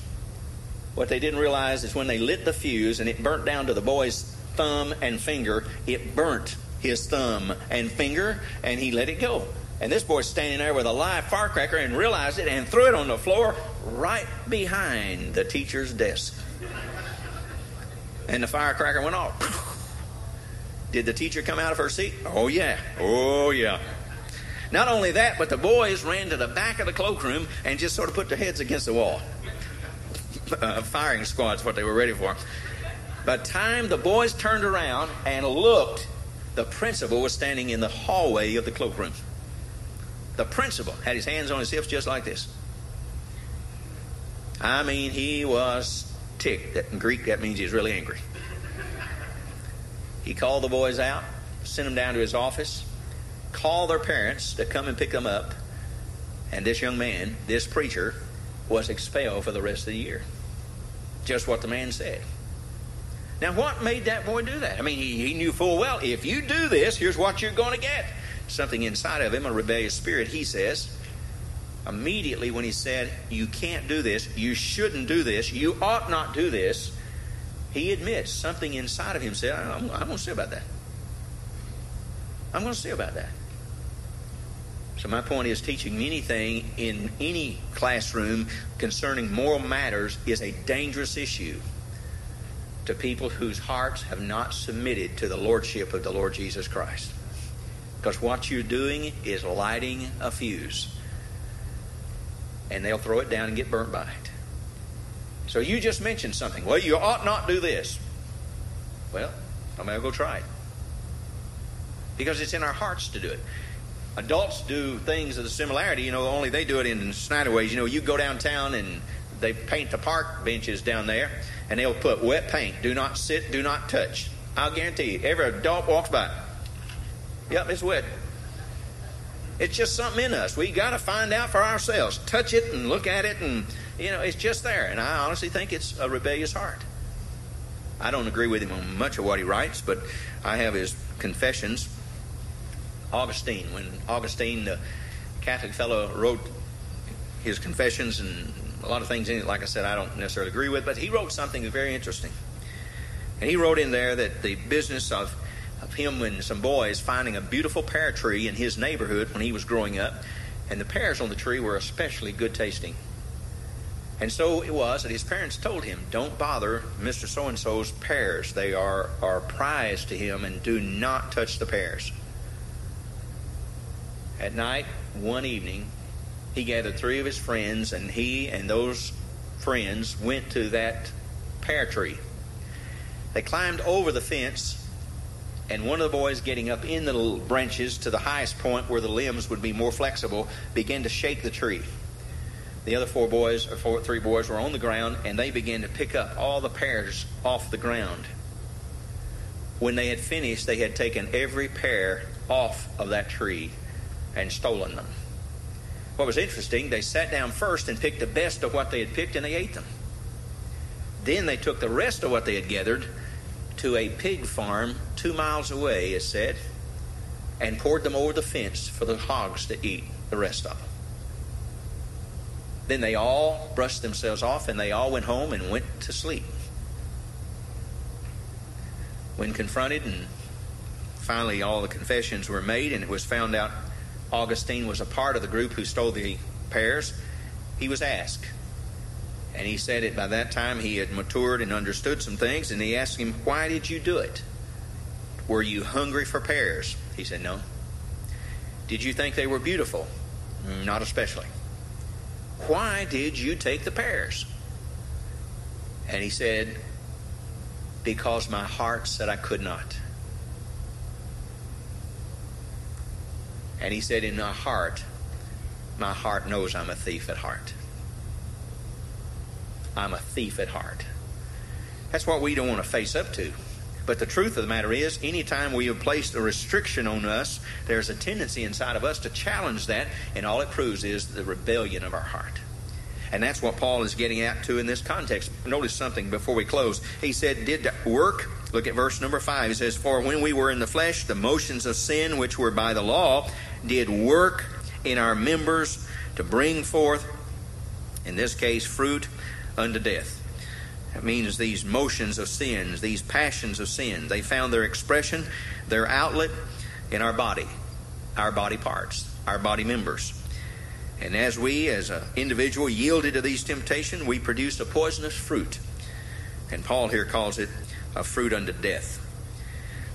What they didn't realize is when they lit the fuse and it burnt down to the boy's thumb and finger, it burnt his thumb and finger, and he let it go. And this boy's standing there with a live firecracker and realized it and threw it on the floor right behind the teacher's desk. And the firecracker went off. Did the teacher come out of her seat? Oh, yeah. Oh, yeah. Not only that, but the boys ran to the back of the cloakroom and just sort of put their heads against the wall. Uh, firing squad's what they were ready for. By the time the boys turned around and looked the principal was standing in the hallway of the cloakroom. The principal had his hands on his hips just like this. I mean, he was ticked. in Greek, that means he's really angry. He called the boys out, sent them down to his office, called their parents to come and pick them up, and this young man, this preacher, was expelled for the rest of the year. Just what the man said. Now, what made that boy do that? I mean, he, he knew full well if you do this, here's what you're going to get. Something inside of him, a rebellious spirit, he says, immediately when he said, You can't do this, you shouldn't do this, you ought not do this, he admits something inside of him said, I'm, I'm going to see about that. I'm going to see about that. So my point is teaching anything in any classroom concerning moral matters is a dangerous issue to people whose hearts have not submitted to the lordship of the Lord Jesus Christ. Because what you're doing is lighting a fuse. And they'll throw it down and get burnt by it. So you just mentioned something. Well, you ought not do this. Well, I'm going to go try it. Because it's in our hearts to do it. Adults do things of the similarity, you know, only they do it in Snyder ways. You know, you go downtown and they paint the park benches down there and they'll put wet paint. Do not sit, do not touch. I'll guarantee you, every adult walks by. Yep, it's wet. It's just something in us. We got to find out for ourselves. Touch it and look at it, and you know it's just there. And I honestly think it's a rebellious heart. I don't agree with him on much of what he writes, but I have his confessions. Augustine, when Augustine, the Catholic fellow, wrote his confessions and a lot of things in it, like I said, I don't necessarily agree with, but he wrote something very interesting. And he wrote in there that the business of of him and some boys finding a beautiful pear tree in his neighborhood when he was growing up, and the pears on the tree were especially good tasting. And so it was that his parents told him, Don't bother Mr. So and so's pears. They are, are prized to him, and do not touch the pears. At night, one evening, he gathered three of his friends, and he and those friends went to that pear tree. They climbed over the fence and one of the boys getting up in the branches to the highest point where the limbs would be more flexible began to shake the tree. The other four boys, or four, three boys, were on the ground and they began to pick up all the pears off the ground. When they had finished, they had taken every pear off of that tree and stolen them. What was interesting, they sat down first and picked the best of what they had picked and they ate them. Then they took the rest of what they had gathered to a pig farm two miles away, it said, and poured them over the fence for the hogs to eat the rest of them. Then they all brushed themselves off and they all went home and went to sleep. When confronted, and finally all the confessions were made, and it was found out Augustine was a part of the group who stole the pears, he was asked, and he said it by that time he had matured and understood some things. And he asked him, Why did you do it? Were you hungry for pears? He said, No. Did you think they were beautiful? Mm, not especially. Why did you take the pears? And he said, Because my heart said I could not. And he said, In my heart, my heart knows I'm a thief at heart. I'm a thief at heart. That's what we don't want to face up to. But the truth of the matter is, anytime we have placed a restriction on us, there's a tendency inside of us to challenge that, and all it proves is the rebellion of our heart. And that's what Paul is getting at to in this context. Notice something before we close. He said, Did work. Look at verse number five. He says, For when we were in the flesh, the motions of sin, which were by the law, did work in our members to bring forth, in this case, fruit unto death. That means these motions of sins, these passions of sin, they found their expression, their outlet in our body, our body parts, our body members. And as we, as an individual, yielded to these temptations, we produced a poisonous fruit. And Paul here calls it a fruit unto death.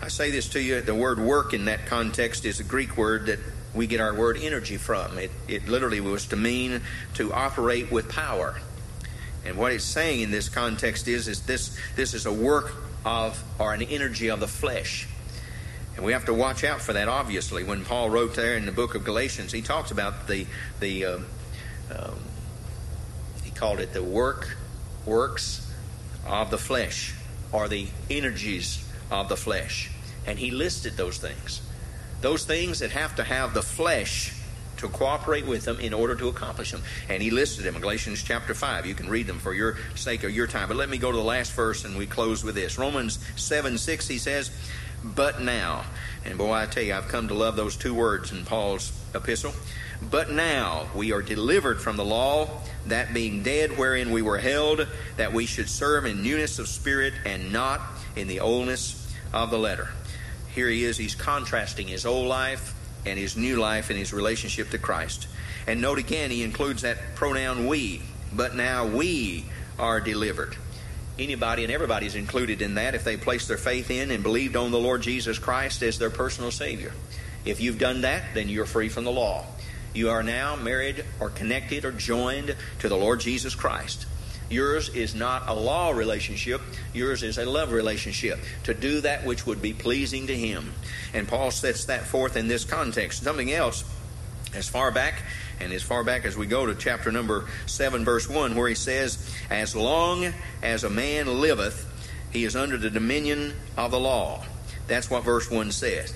I say this to you the word work in that context is a Greek word that we get our word energy from. It, it literally was to mean to operate with power. And what it's saying in this context is, is this, this is a work of, or an energy of the flesh. And we have to watch out for that, obviously. When Paul wrote there in the book of Galatians, he talks about the, the um, um, he called it the work, works of the flesh, or the energies of the flesh. And he listed those things. Those things that have to have the flesh to cooperate with them in order to accomplish them. And he listed them in Galatians chapter 5. You can read them for your sake or your time. But let me go to the last verse and we close with this. Romans 7 6, he says, but now. And boy, I tell you, I've come to love those two words in Paul's epistle. But now we are delivered from the law, that being dead wherein we were held, that we should serve in newness of spirit and not in the oldness of the letter. Here he is, he's contrasting his old life and his new life and his relationship to Christ. And note again, he includes that pronoun we. But now we are delivered. Anybody and everybody is included in that if they place their faith in and believed on the Lord Jesus Christ as their personal Savior. If you've done that, then you're free from the law. You are now married or connected or joined to the Lord Jesus Christ. Yours is not a law relationship, yours is a love relationship to do that which would be pleasing to Him. And Paul sets that forth in this context. Something else, as far back and as far back as we go to chapter number 7, verse 1, where he says, As long as a man liveth, he is under the dominion of the law. That's what verse 1 says.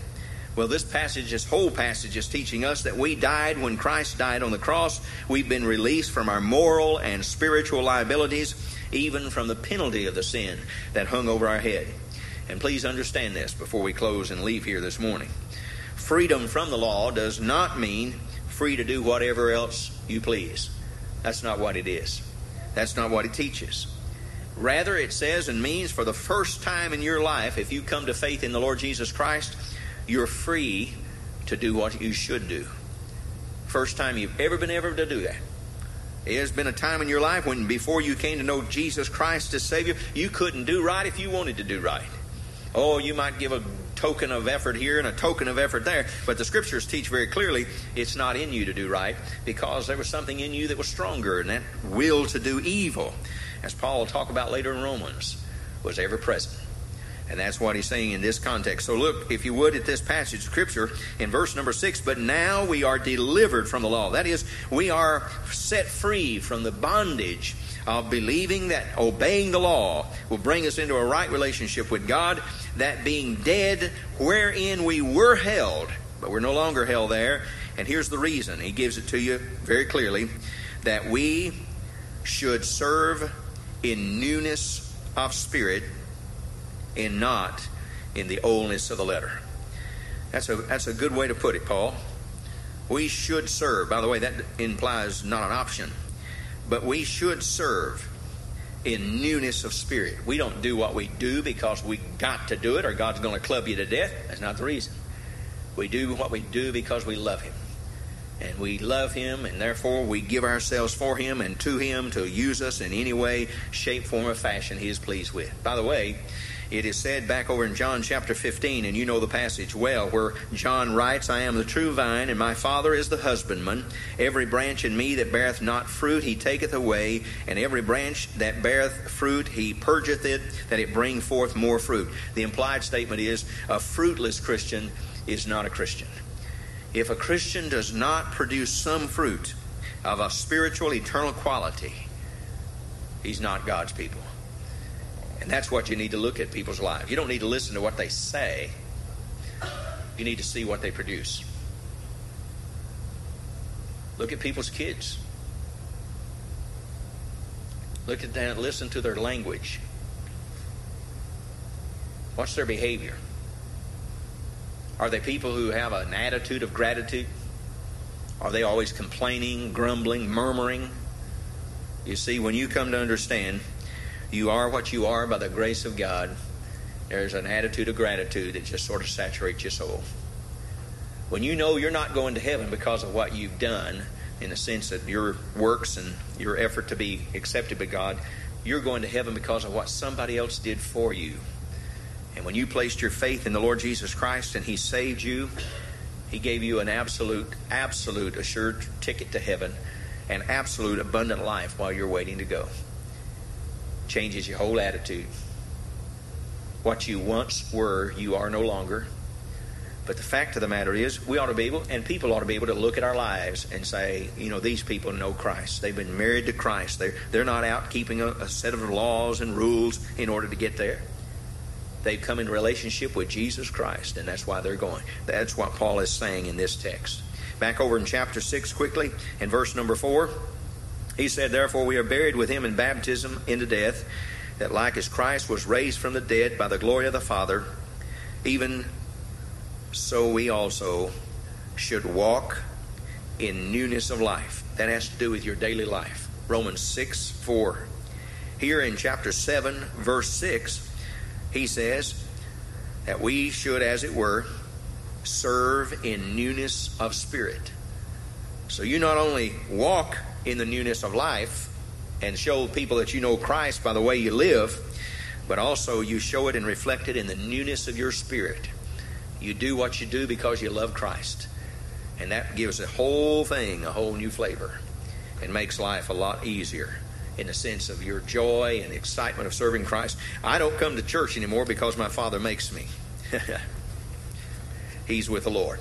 Well, this passage, this whole passage is teaching us that we died when Christ died on the cross. We've been released from our moral and spiritual liabilities, even from the penalty of the sin that hung over our head. And please understand this before we close and leave here this morning. Freedom from the law does not mean free to do whatever else you please. That's not what it is. That's not what it teaches. Rather, it says and means for the first time in your life, if you come to faith in the Lord Jesus Christ, you're free to do what you should do. First time you've ever been able to do that. Has been a time in your life when before you came to know Jesus Christ as Savior, you couldn't do right if you wanted to do right. Oh, you might give a token of effort here and a token of effort there, but the scriptures teach very clearly it's not in you to do right because there was something in you that was stronger, and that will to do evil, as Paul will talk about later in Romans, was ever present. And that's what he's saying in this context. So look, if you would, at this passage of Scripture in verse number six. But now we are delivered from the law. That is, we are set free from the bondage of believing that obeying the law will bring us into a right relationship with God, that being dead wherein we were held, but we're no longer held there. And here's the reason. He gives it to you very clearly that we should serve in newness of spirit and not in the oldness of the letter. That's a, that's a good way to put it, Paul. We should serve. By the way, that implies not an option, but we should serve in newness of spirit. We don't do what we do because we got to do it or God's going to club you to death. That's not the reason. We do what we do because we love Him. And we love Him, and therefore we give ourselves for Him and to Him to use us in any way, shape, form, or fashion He is pleased with. By the way, it is said back over in John chapter 15, and you know the passage well, where John writes, I am the true vine, and my Father is the husbandman. Every branch in me that beareth not fruit, he taketh away, and every branch that beareth fruit, he purgeth it, that it bring forth more fruit. The implied statement is a fruitless Christian is not a Christian. If a Christian does not produce some fruit of a spiritual, eternal quality, he's not God's people. And that's what you need to look at people's lives. You don't need to listen to what they say, you need to see what they produce. Look at people's kids. Look at that, listen to their language. What's their behavior? Are they people who have an attitude of gratitude? Are they always complaining, grumbling, murmuring? You see, when you come to understand you are what you are by the grace of God, there's an attitude of gratitude that just sort of saturates your soul. When you know you're not going to heaven because of what you've done, in the sense that your works and your effort to be accepted by God, you're going to heaven because of what somebody else did for you. And when you placed your faith in the Lord Jesus Christ and He saved you, He gave you an absolute, absolute assured ticket to heaven, an absolute abundant life while you're waiting to go changes your whole attitude. What you once were, you are no longer. But the fact of the matter is, we ought to be able, and people ought to be able to look at our lives and say, you know, these people know Christ. They've been married to Christ. They're, they're not out keeping a, a set of laws and rules in order to get there. They've come in relationship with Jesus Christ, and that's why they're going. That's what Paul is saying in this text. Back over in chapter 6 quickly, in verse number 4. He said, Therefore we are buried with him in baptism into death, that like as Christ was raised from the dead by the glory of the Father, even so we also should walk in newness of life. That has to do with your daily life. Romans 6 4. Here in chapter 7, verse 6, he says that we should, as it were, serve in newness of spirit. So you not only walk in the newness of life and show people that you know Christ by the way you live, but also you show it and reflect it in the newness of your spirit. You do what you do because you love Christ. And that gives the whole thing a whole new flavor and makes life a lot easier in the sense of your joy and excitement of serving Christ. I don't come to church anymore because my father makes me. He's with the Lord.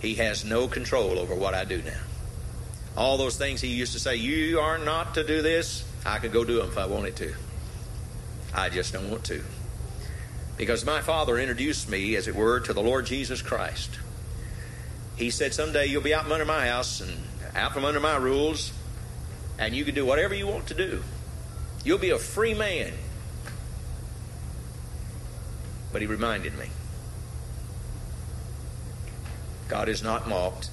He has no control over what I do now. All those things he used to say, You are not to do this, I could go do them if I wanted to. I just don't want to. Because my father introduced me, as it were, to the Lord Jesus Christ. He said, Someday you'll be out from under my house and out from under my rules, and you can do whatever you want to do. You'll be a free man. But he reminded me God is not mocked.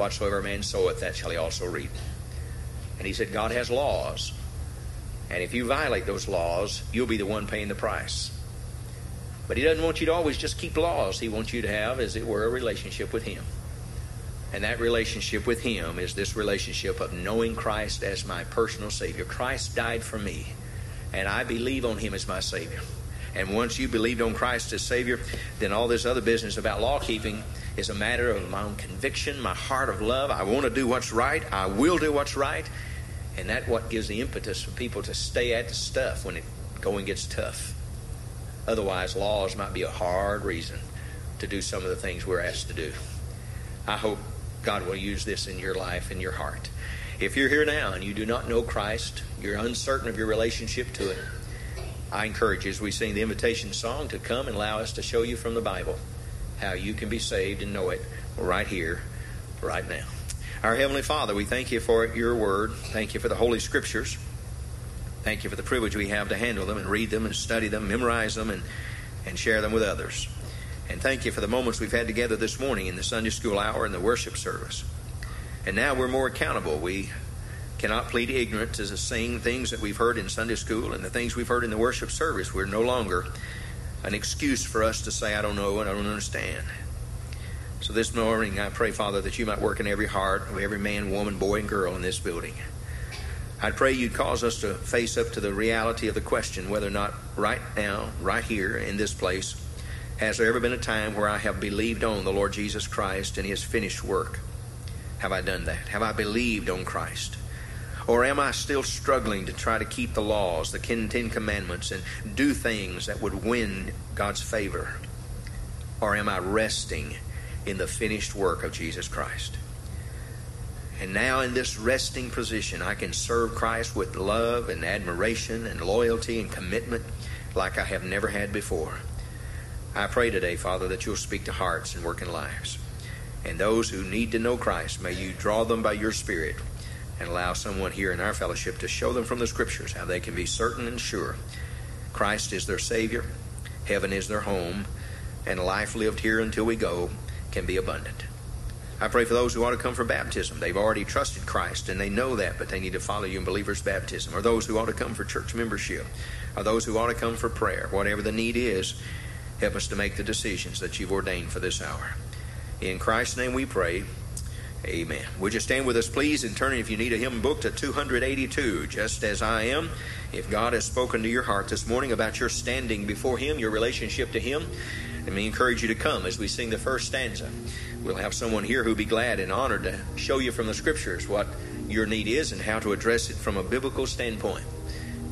Whatsoever man soweth, that shall he also reap. And he said, God has laws. And if you violate those laws, you'll be the one paying the price. But he doesn't want you to always just keep laws. He wants you to have, as it were, a relationship with him. And that relationship with him is this relationship of knowing Christ as my personal Savior. Christ died for me, and I believe on him as my Savior. And once you believed on Christ as Savior, then all this other business about law keeping is a matter of my own conviction, my heart of love. I want to do what's right. I will do what's right. And that what gives the impetus for people to stay at the stuff when it going gets tough. Otherwise, laws might be a hard reason to do some of the things we're asked to do. I hope God will use this in your life and your heart. If you're here now and you do not know Christ, you're uncertain of your relationship to it, I encourage you as we sing the invitation song to come and allow us to show you from the Bible how you can be saved and know it right here, right now. Our Heavenly Father, we thank you for your word. Thank you for the Holy Scriptures. Thank you for the privilege we have to handle them and read them and study them, memorize them, and, and share them with others. And thank you for the moments we've had together this morning in the Sunday school hour and the worship service. And now we're more accountable. We cannot plead ignorance as to saying things that we've heard in Sunday school and the things we've heard in the worship service. We're no longer an excuse for us to say, I don't know and I don't understand. So this morning, I pray, Father, that you might work in every heart of every man, woman, boy, and girl in this building. I pray you'd cause us to face up to the reality of the question whether or not right now, right here in this place, has there ever been a time where I have believed on the Lord Jesus Christ and his finished work? Have I done that? Have I believed on Christ? Or am I still struggling to try to keep the laws, the Ten Commandments, and do things that would win God's favor? Or am I resting in the finished work of Jesus Christ? And now, in this resting position, I can serve Christ with love and admiration and loyalty and commitment like I have never had before. I pray today, Father, that you'll speak to hearts and work in lives. And those who need to know Christ, may you draw them by your Spirit and allow someone here in our fellowship to show them from the Scriptures how they can be certain and sure Christ is their Savior, heaven is their home, and life lived here until we go can be abundant. I pray for those who ought to come for baptism. They've already trusted Christ and they know that, but they need to follow you in believer's baptism. Or those who ought to come for church membership. Or those who ought to come for prayer. Whatever the need is, help us to make the decisions that you've ordained for this hour. In Christ's name we pray. Amen. Would you stand with us, please, and turn, if you need a hymn book, to 282, just as I am. If God has spoken to your heart this morning about your standing before Him, your relationship to Him, let me encourage you to come as we sing the first stanza. We'll have someone here who'll be glad and honored to show you from the Scriptures what your need is and how to address it from a biblical standpoint.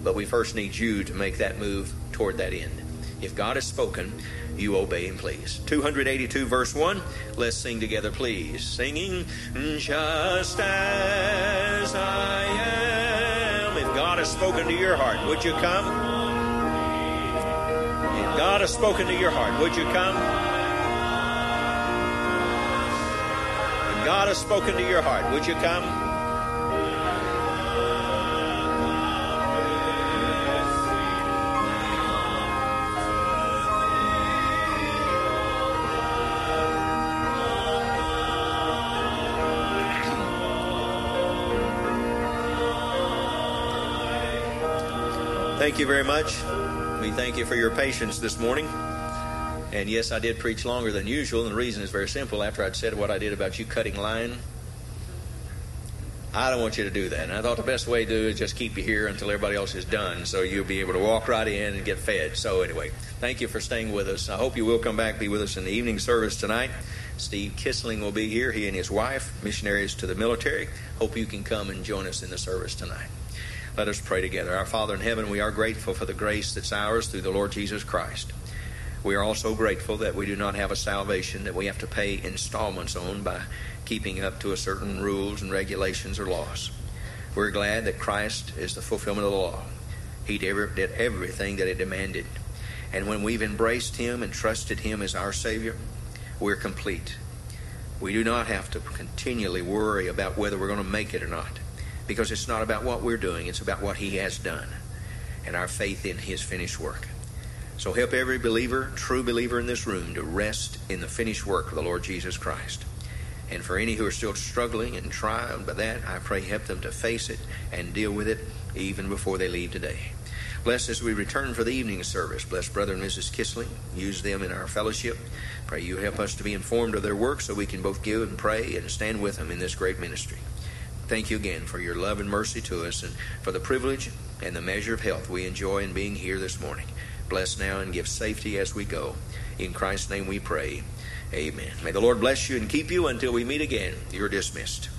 But we first need you to make that move toward that end. If God has spoken, you obey him, please. 282, verse 1. Let's sing together, please. Singing, just as I am. If God has spoken to your heart, would you come? If God has spoken to your heart, would you come? If God has spoken to your heart, would you come? Thank you very much. We thank you for your patience this morning. And yes, I did preach longer than usual, and the reason is very simple. After I'd said what I did about you cutting line, I don't want you to do that. And I thought the best way to do it is just keep you here until everybody else is done so you'll be able to walk right in and get fed. So, anyway, thank you for staying with us. I hope you will come back, be with us in the evening service tonight. Steve Kissling will be here, he and his wife, missionaries to the military. Hope you can come and join us in the service tonight. Let us pray together. Our Father in heaven, we are grateful for the grace that's ours through the Lord Jesus Christ. We are also grateful that we do not have a salvation that we have to pay installments on by keeping up to a certain rules and regulations or laws. We're glad that Christ is the fulfillment of the law. He did everything that it demanded. And when we've embraced Him and trusted Him as our Savior, we're complete. We do not have to continually worry about whether we're going to make it or not because it's not about what we're doing, it's about what He has done and our faith in His finished work. So help every believer, true believer in this room, to rest in the finished work of the Lord Jesus Christ. And for any who are still struggling and trying by that, I pray help them to face it and deal with it even before they leave today. Bless as we return for the evening service. Bless Brother and Mrs. Kissling. Use them in our fellowship. Pray you help us to be informed of their work so we can both give and pray and stand with them in this great ministry. Thank you again for your love and mercy to us and for the privilege and the measure of health we enjoy in being here this morning. Bless now and give safety as we go. In Christ's name we pray. Amen. May the Lord bless you and keep you until we meet again. You're dismissed.